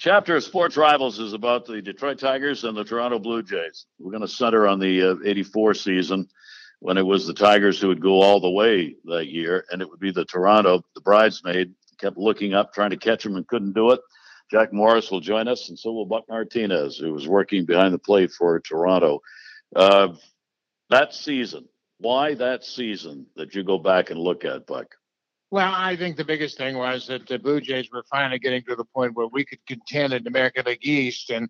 chapter of Sports Rivals is about the Detroit Tigers and the Toronto Blue Jays. We're going to center on the uh, 84 season when it was the Tigers who would go all the way that year, and it would be the Toronto, the bridesmaid, kept looking up, trying to catch him and couldn't do it. Jack Morris will join us, and so will Buck Martinez, who was working behind the plate for Toronto. Uh, that season, why that season that you go back and look at, Buck? Well, I think the biggest thing was that the Blue Jays were finally getting to the point where we could contend in the American League East, and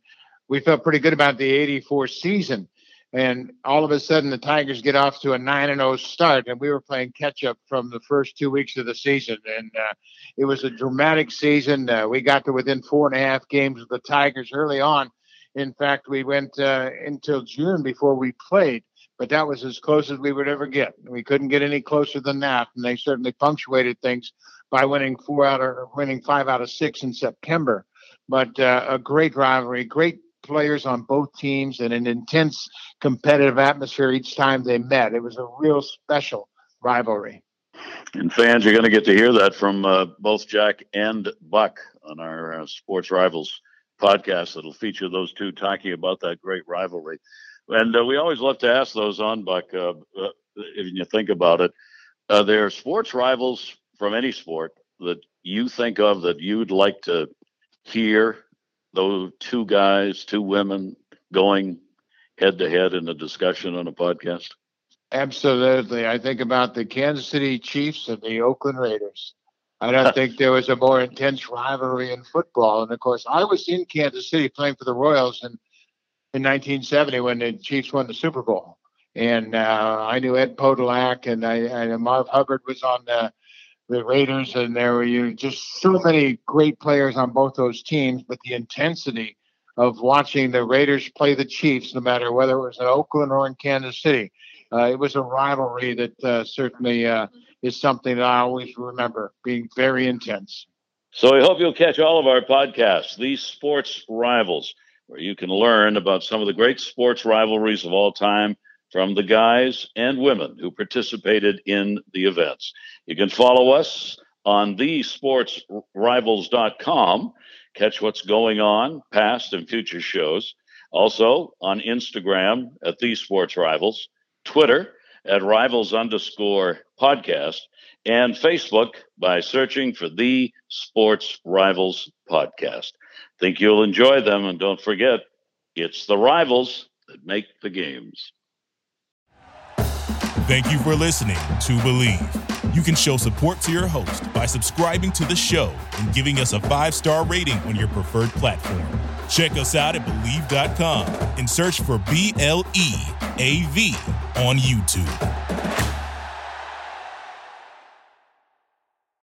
we felt pretty good about the '84 season. And all of a sudden, the Tigers get off to a nine and zero start, and we were playing catch up from the first two weeks of the season. And uh, it was a dramatic season. Uh, we got to within four and a half games of the Tigers early on. In fact, we went uh, until June before we played but that was as close as we would ever get. We couldn't get any closer than that, and they certainly punctuated things by winning four out of winning five out of six in September. But uh, a great rivalry, great players on both teams, and an intense competitive atmosphere each time they met. It was a real special rivalry. And fans, you're going to get to hear that from uh, both Jack and Buck on our uh, Sports Rivals podcast that'll feature those two talking about that great rivalry. And uh, we always love to ask those on, Buck, uh, uh, if you think about it. Uh, there are sports rivals from any sport that you think of that you'd like to hear those two guys, two women going head to head in a discussion on a podcast? Absolutely. I think about the Kansas City Chiefs and the Oakland Raiders. I don't think there was a more intense rivalry in football. And of course, I was in Kansas City playing for the Royals, and in 1970 when the Chiefs won the Super Bowl. And uh, I knew Ed Podolak and I, and Marv Hubbard was on the, the Raiders, and there were you just so many great players on both those teams. But the intensity of watching the Raiders play the Chiefs, no matter whether it was in Oakland or in Kansas City, uh, it was a rivalry that uh, certainly uh, is something that I always remember being very intense. So I hope you'll catch all of our podcasts, these sports rivals where you can learn about some of the great sports rivalries of all time from the guys and women who participated in the events. You can follow us on thesportsrivals.com, catch what's going on, past and future shows. Also on Instagram at The Sports Rivals, Twitter at Rivals underscore podcast, and Facebook by searching for The Sports Rivals Podcast. Think you'll enjoy them, and don't forget, it's the rivals that make the games. Thank you for listening to Bleav. You can show support to your host by subscribing to the show and giving us a five star rating on your preferred platform. Check us out at Bleav.com and search for B L E A V on YouTube.